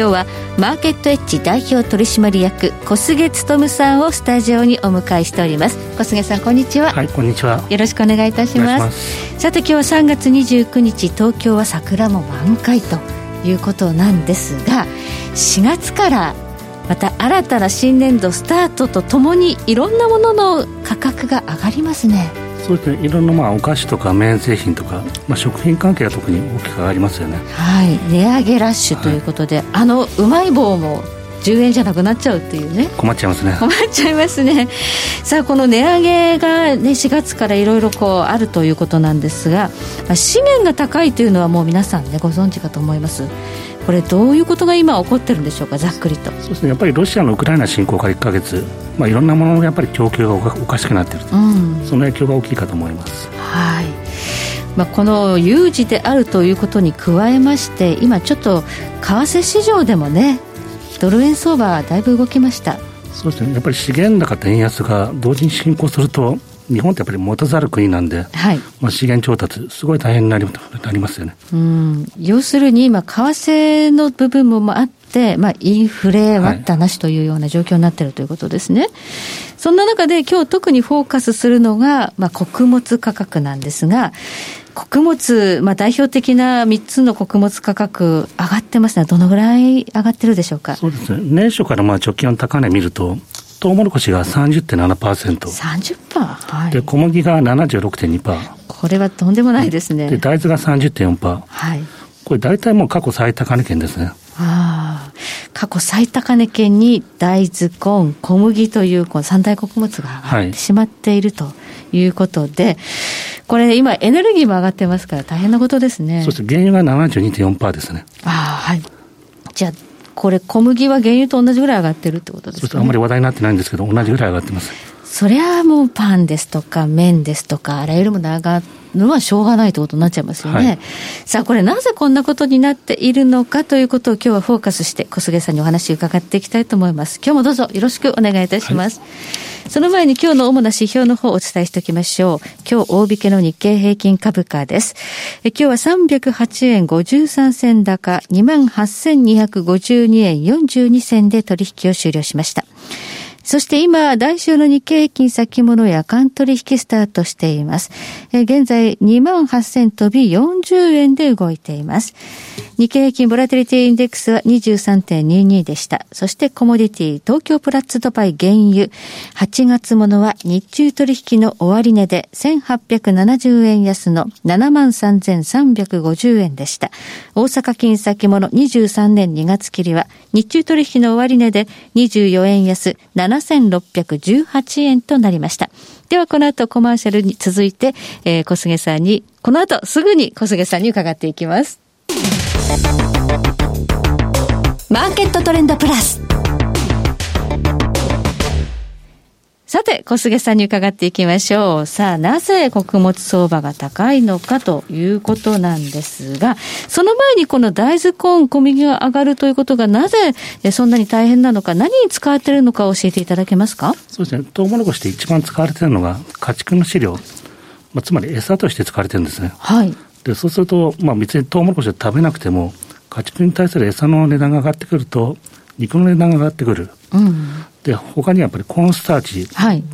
今日はマーケットエッジ代表取締役小菅勉さんをスタジオにお迎えしております。小菅さんこんにちは。はいこんにちは。よろしくお願いいたします。さて今日は3月29日東京は桜も満開ということなんですが4月からまた新たな新年度スタートとともにいろんなものの価格が上がりますねそうですね。いろんなまあお菓子とか麺製品とか、まあ、食品関係が特に大きく上がりますよね。はい。値上げラッシュということで、はい、あのうまい棒も10円じゃなくなっちゃうっていうね。困っちゃいますね。困っちゃいますね。さあこの値上げが、ね、4月からいろいろこうあるということなんですが、まあ、資源が高いというのはもう皆さんねご存知かと思いますこれどういうことが今起こってるんでしょうかざっくりと。そうですね。やっぱりロシアのウクライナ侵攻から1か月、まあ、いろんなもののやっぱり供給がおかしくなっていると、うん、その影響が大きいかと思います。はい。まあ、この有事であるということに加えまして今ちょっと為替市場でもねドル円相場だいぶ動きました。そうですね。やっぱり資源高と円安が同時に進行すると日本ってやっぱり持たざる国なんで、はい。まあ、資源調達、すごい大変になりなりますよね。うん。要するに、今、為替の部分もあって、まあ、インフレ割ったなしというような状況になっているということですね。はい、そんな中で、今日特にフォーカスするのが、まあ、穀物価格なんですが、穀物、まあ、代表的な3つの穀物価格、上がってますね、どのぐらい上がってるでしょうか？そうですね、年初からまあ直近の高値見ると、トウモロコシが30.7%。30%? はい。で、小麦が76.2%。これはとんでもないですね。で、大豆が30.4%。はい。これ大体もう過去最高値圏ですね。ああ。過去最高値圏に大豆、コーン、小麦というこの三大穀物が上がってしまっているということで、はい、これ今エネルギーも上がってますから大変なことですね。そうです。原油が72.4%ですね。ああ、はい。じゃあ、これ、小麦は原油と同じぐらい上がってるってことですか、ね、あんまり話題になってないんですけど、同じぐらい上がってます。そりゃもうパンですとか麺ですとか、あらゆるもの上がるのはしょうがないということになっちゃいますよね。はい、さあ、これなぜこんなことになっているのかということを今日はフォーカスして小菅さんにお話を伺っていきたいと思います。今日もどうぞよろしくお願いいたします。はい、その前に今日の主な指標の方をお伝えしておきましょう。今日大引けの日経平均株価です。え今日は308円53銭高、28,252円42銭で取引を終了しました。そして今、来週の日経平均先物夜間取引スタートしています。え現在、2万8000飛び40円で動いています。日経平均ボラティリティインデックスは23.22でした。そしてコモディティ、東京プラッツドバイ原油、8月ものは日中取引の終値で1870円安の73,350円でした。大阪金先物23年2月切りは日中取引の終値で24円安7618円となりました。ではこの後コマーシャルに続いて、えー、小菅さんに、この後すぐに小菅さんに伺っていきます。マーケットトレンドプラス。さて、小菅さんに伺っていきましょう。さあ、なぜ穀物相場が高いのかということなんですが、その前にこの大豆コーン、小麦が上がるということがなぜそんなに大変なのか、何に使われているのか教えていただけますか？そうですね。トウモロコシで一番使われているのが家畜の飼料、まあ、つまり餌として使われてるんですね。はい。で、そうすると、まあ別にトウモロコシを食べなくても、家畜に対する餌の値段が上がってくると、肉の値段が上がってくる。うん、で、他にはやっぱりコーンスターチ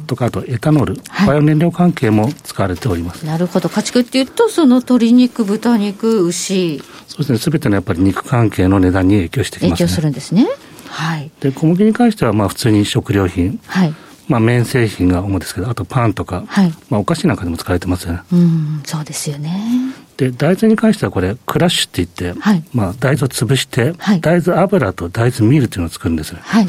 とか、あとエタノール、はい、バイオ燃料関係も使われております。なるほど。家畜っていうと、その鶏肉、豚肉、牛。そうですね。すべてのやっぱり肉関係の値段に影響してきます、ね、影響するんですね。はい。で、小麦に関しては、まあ普通に食料品。はい。まあ、麺製品が主ですけど、あとパンとか、はい、まあ、お菓子なんかでも使われてますよね。うん、そうですよね。で、大豆に関してはこれ、クラッシュって言って、はい、まあ、大豆を潰して、はい、大豆油と大豆ミールっていうのを作るんですよ。はい、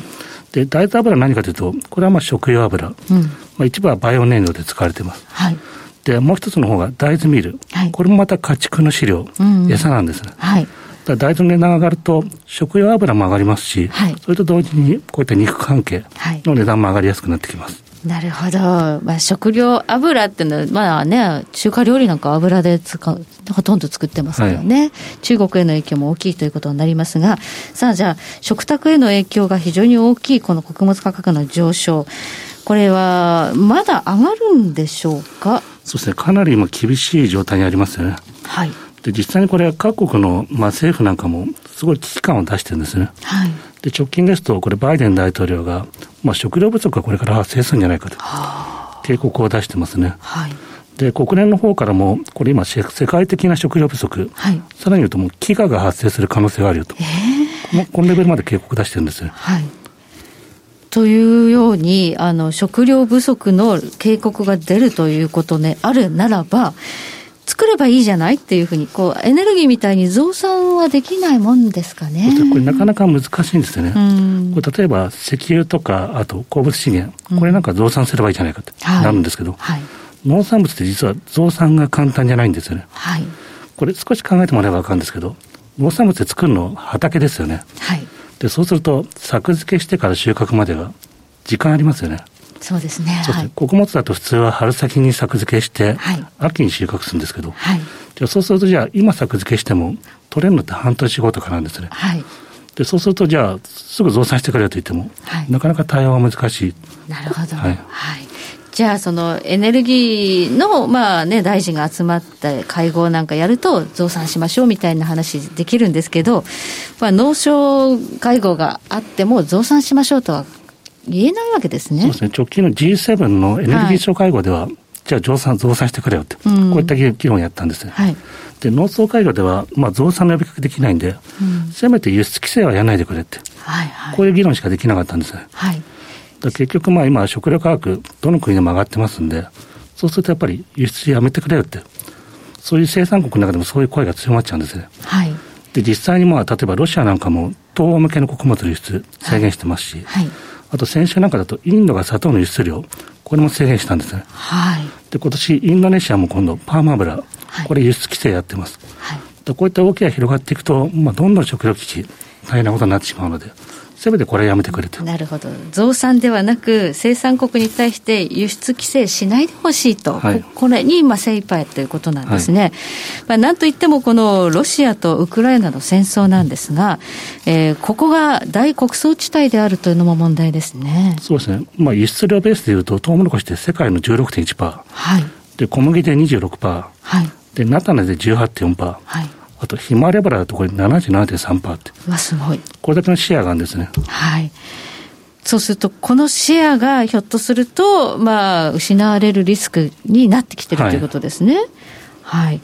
で、大豆油は何かというと、これはまあ食用油。うん、まあ、一部はバイオ燃料で使われています。はい、で、もう一つの方が大豆ミール。はい、これもまた家畜の飼料、うんうん、餌なんですね。はい大豆の値段が上がると、食用油も上がりますし、はい、それと同時にこういった肉関係の値段も上がりやすくなってきます。なるほど、まあ、食料油っていうのは、まあね、中華料理なんか油で使う、ほとんど作ってますからね、はい、中国への影響も大きいということになりますが、さあ、じゃあ、食卓への影響が非常に大きい、この穀物価格の上昇、これはまだ上がるんでしょうか？そうですね、かなり今、厳しい状態にありますよね。はい。で実際にこれ、各国の、まあ、政府なんかも、すごい危機感を出してるんですね。はい、で直近ですと、これ、バイデン大統領が、まあ、食料不足がこれから発生するんじゃないかと、警告を出してますね。はい、で国連の方からも、これ今、世界的な食料不足、はい、さらに言うと、もう飢餓が発生する可能性があるよと、えー、このレベルまで警告出してるんです。はい。というようにあの食料不足の警告が出るということであるならば作ればいいじゃないっていうふうに、こう、エネルギーみたいに増産はできないもんですかね。これなかなか難しいんですよね。これ例えば、石油とか、あと鉱物資源、これなんか増産すればいいじゃないかってなるんですけど、はい、農産物って実は増産が簡単じゃないんですよね。はい、これ少し考えてもらえば分かるんですけど、農産物で作るの畑ですよね。はい、で、そうすると、作付けしてから収穫までは時間ありますよね。そうですね。はい、穀物だと普通は春先に作付けして、はい、秋に収穫するんですけど、はい、じゃそうするとじゃあ今作付けしても取れるのって半年後とかなんですね。はい、でそうするとじゃあすぐ増産してくれと言っても、はい、なかなか対応は難しい。なるほど。はい、はい。じゃあ、そのエネルギーの、まあね、大臣が集まった会合なんかやると、増産しましょうみたいな話できるんですけど、まあ、農省会合があっても、増産しましょうとは言えないわけですね。そうですね。直近の G7 のエネルギー省会合では、はい、じゃあ増産、増産してくれよって、うん、こういった議論をやったんです。はい、で、農総会合では、まあ、増産の呼びかけできないんで、うん、せめて輸出規制はやらないでくれって、はいはい、こういう議論しかできなかったんです。はい、結局、まあ、今、食料価格、どの国でも上がってますんで、そうするとやっぱり輸出やめてくれよって、そういう生産国の中でもそういう声が強まっちゃうんですね。はい、で、実際にまあ、例えばロシアなんかも、東欧向けの穀物輸出制限してますし、はい、はいあと先週なんかだとインドが砂糖の輸出量、これも制限したんですね。はい。で、今年インドネシアも今度パーマ油、これ輸出規制やってます。はい。こういった動きが広がっていくと、まあ、どんどん食料危機、大変なことになってしまうので、せめてこれやめてくれと。なるほど。増産ではなく、生産国に対して輸出規制しないでほしいと、はい、これに今精一杯ということなんですね。はい、まあ、なんといってもこのロシアとウクライナの戦争なんですが、えー、ここが大穀倉地帯であるというのも問題ですね。そうですね。まあ、輸出量ベースでいうと、トウモロコシって世界の16.1%。はい。で、小麦で26%。はい。で、菜種で18.4%。はい。あと、ひまわり油だとこれ77.3%って。わ、すごい。これだけのシェアがあるんですね。はい。そうすると、このシェアがひょっとすると、まあ、失われるリスクになってきてるということですね。はい、はい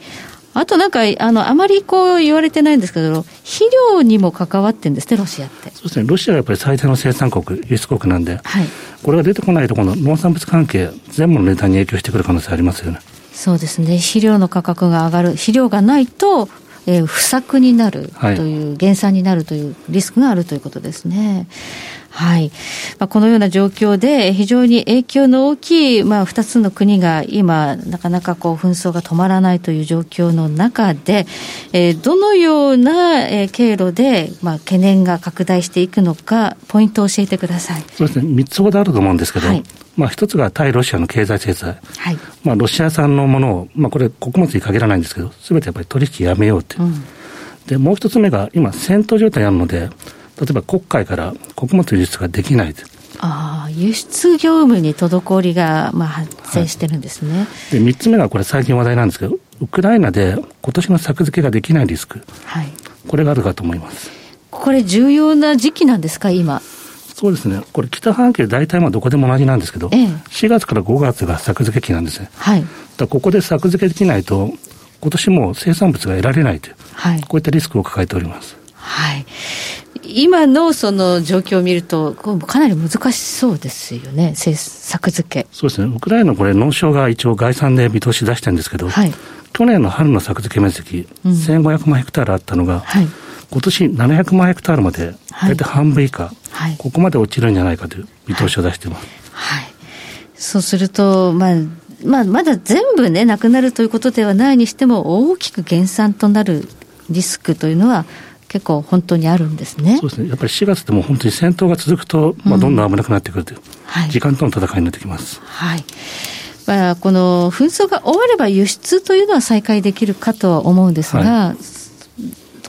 あとなんか、あの、あまりこう言われてないんですけど、肥料にも関わってんですね、ロシアって。そうですね、ロシアがやっぱり最大の生産国、輸出国なんで、はい、これが出てこないと、この農産物関係、全部の値段に影響してくる可能性ありますよね。そうですね、肥料の価格が上がる、肥料がないと、えー、不作になるという、減産になるというリスクがあるということですね。はい。まあ、このような状況で非常に影響の大きい、まあ、2つの国が今、なかなかこう、紛争が止まらないという状況の中で、えー、どのような、えー、経路で、まあ、懸念が拡大していくのか、ポイントを教えてください。そうですね。3つほどあると思うんですけど、はい、まあ、一つが対ロシアの経済制裁。はい。まあ、ロシア産のものを、まあ、これ、穀物に限らないんですけど、すべてやっぱり取引やめようって。うん、で、もう一つ目が、今、戦闘状態にあるので、例えば黒海から穀物輸出ができないああ、輸出業務に滞りが、まあ、発生してるんですね、はい、で3つ目がこれ、最近話題なんですけど、ウクライナで今年の作付けができないリスク、はい、これがあるかと思います。これ、重要な時期なんですか、今？そうですね、これ、北半球、大体まあどこでも同じなんですけど、ええ、4月から5月が作付け期なんですね。はい、だここで作付けできないと、今年も生産物が得られないという、はい、こういったリスクを抱えております。はい今のその状況を見ると、かなり難しそうですよね、政策付け。そうですね、ウクライナこれ、農省が一応、概算で見通し出してるんですけど、はい、去年の春の作付け面積、うん、1500万ヘクタールあったのが、はい、今年700万ヘクタールまで、大体半分以下、はい、ここまで落ちるんじゃないかという見通しを出しています。はい、はい、そうすると、まあ、まあ、まだ全部ね、なくなるということではないにしても、大きく減産となるリスクというのは、結構本当にあるんですね。そうですね。やっぱり4月でも本当に戦闘が続くと、まあ、どんどん危なくなってくるという、うんはい、時間との戦いになってきます。はい。まあ、この紛争が終われば輸出というのは再開できるかとは思うんですが、はい、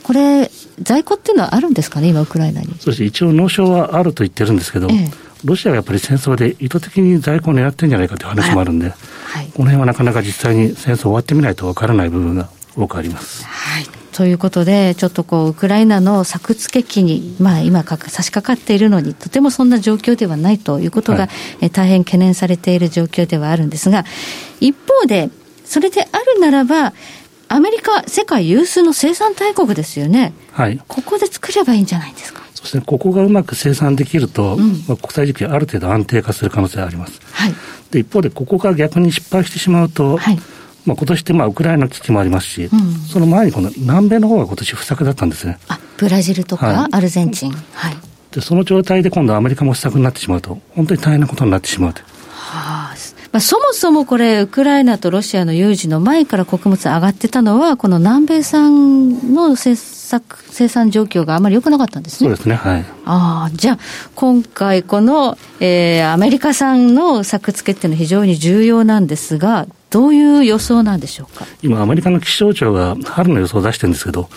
これ、在庫っていうのはあるんですかね、今、ウクライナに？そうです一応、納商はあると言ってるんですけど、ええ、ロシアがやっぱり戦争で意図的に在庫を狙ってるんじゃないかという話もあるんで、はい、この辺はなかなか実際に戦争終わってみないとわからない部分が多くあります。はいということで、ちょっとこう、ウクライナの作付け期に、まあ今差し掛かっているのに、とてもそんな状況ではないということが、はい、え大変懸念されている状況ではあるんですが、一方で、それであるならば、アメリカ、世界有数の生産大国ですよね。はい。ここで作ればいいんじゃないですか？そうですね。ここがうまく生産できると、うん、まあ、国際需給ある程度安定化する可能性があります。はい。で、一方で、ここが逆に失敗してしまうと、はい。まあ、今年ってまあウクライナ危機もありますし、うん、その前にこの南米の方が今年不作だったんですね。あブラジルとか、はい、アルゼンチン。はい、でその状態で今度アメリカも不作になってしまうと、本当に大変なことになってしまうと。はあまあ、そもそもこれ、ウクライナとロシアの有事の前から穀物上がってたのは、この南米産の生作生産状況があまり良くなかったんですね。そうですね。はい。ああ、じゃあ、今回この、えー、アメリカ産の作付けっていうのは非常に重要なんですが、どういう予想なんでしょうか？今、アメリカの気象庁が春の予想を出してるんですけど、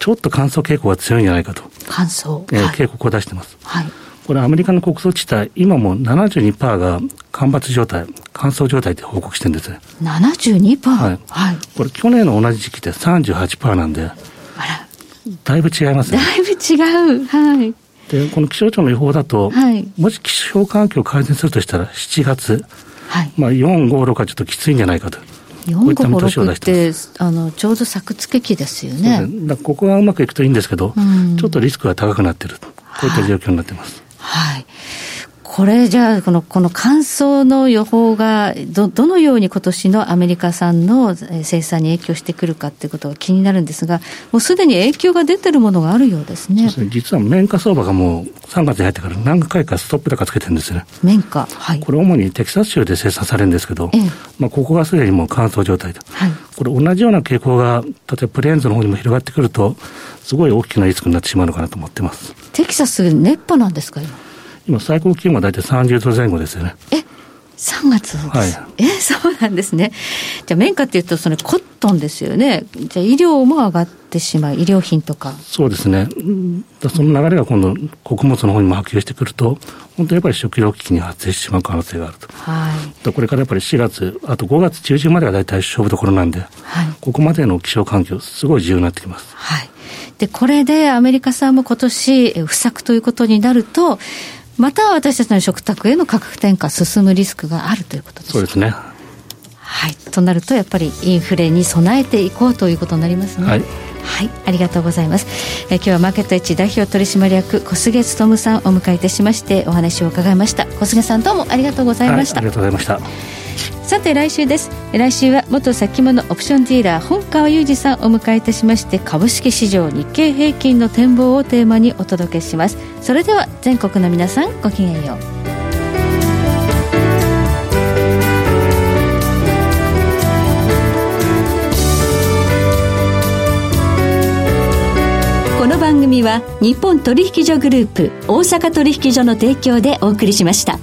ちょっと乾燥傾向が強いんじゃないかと。乾燥、えー、警告を出してます。はい。これアメリカの国葬地帯、今も72%が干ばつ状態、乾燥状態って報告してるんです。72%? はい。はい。これ去年の同じ時期で38%なんで、あら。だいぶ違いますね。だいぶ違う。はい。で、この気象庁の予報だと、はい、もし気象環境を改善するとしたら7月、はい、まあ4、5、6はちょっときついんじゃないかと。4、5、6ってあのちょうど作付け期ですよね。だここがうまくいくといいんですけど、うん、ちょっとリスクが高くなってると。こういった状況になってます。はい。これじゃあ、この、この乾燥の予報が、ど、どのように今年のアメリカ産の生産に影響してくるかっていうことが気になるんですが、もうすでに影響が出てるものがあるようですね。すね実は綿花相場がもう3月に入ってから何回かストップ高つけてるんですね。綿花。はい。これ主にテキサス州で生産されるんですけど、ええ、まあここがすでにもう乾燥状態と。はい。これ同じような傾向が、例えばプレーンズの方にも広がってくると、すごい大きなリスクになってしまうのかなと思ってます。テキサス熱波なんですか今？今、最高気温は大体30度前後ですよね。え3月はい、え そうなんですね。じゃあ、綿花っていうと、そのコットンですよね。じゃあ、医療も上がってしまう、医療品とか。そうですね。その流れが今度、穀物の方にも波及してくると、本当にやっぱり食料危機に発生してしまう可能性があると。はい。これからやっぱり4月、あと5月中旬までは大体勝負どころなんで、はい、ここまでの気象環境、すごい重要になってきます。はい。で、これでアメリカ産も今年不作ということになると、また私たちの食卓への価格転嫁進むリスクがあるということですそうですね。はい、となるとやっぱりインフレに備えていこうということになりますね。はいはい、ありがとうございます。え今日はマーケットエッジ代表取締役小菅勉さんをお迎えいたしましてお話を伺いました。小菅さんどうもありがとうございました。はい、ありがとうございました。さて来週です。来週は元先物オプションディーラー本川裕二さんをお迎えいたしまして株式市場日経平均の展望をテーマにお届けします。それでは全国の皆さんごきげんよう。この番組は日本取引所グループ大阪取引所の提供でお送りしました。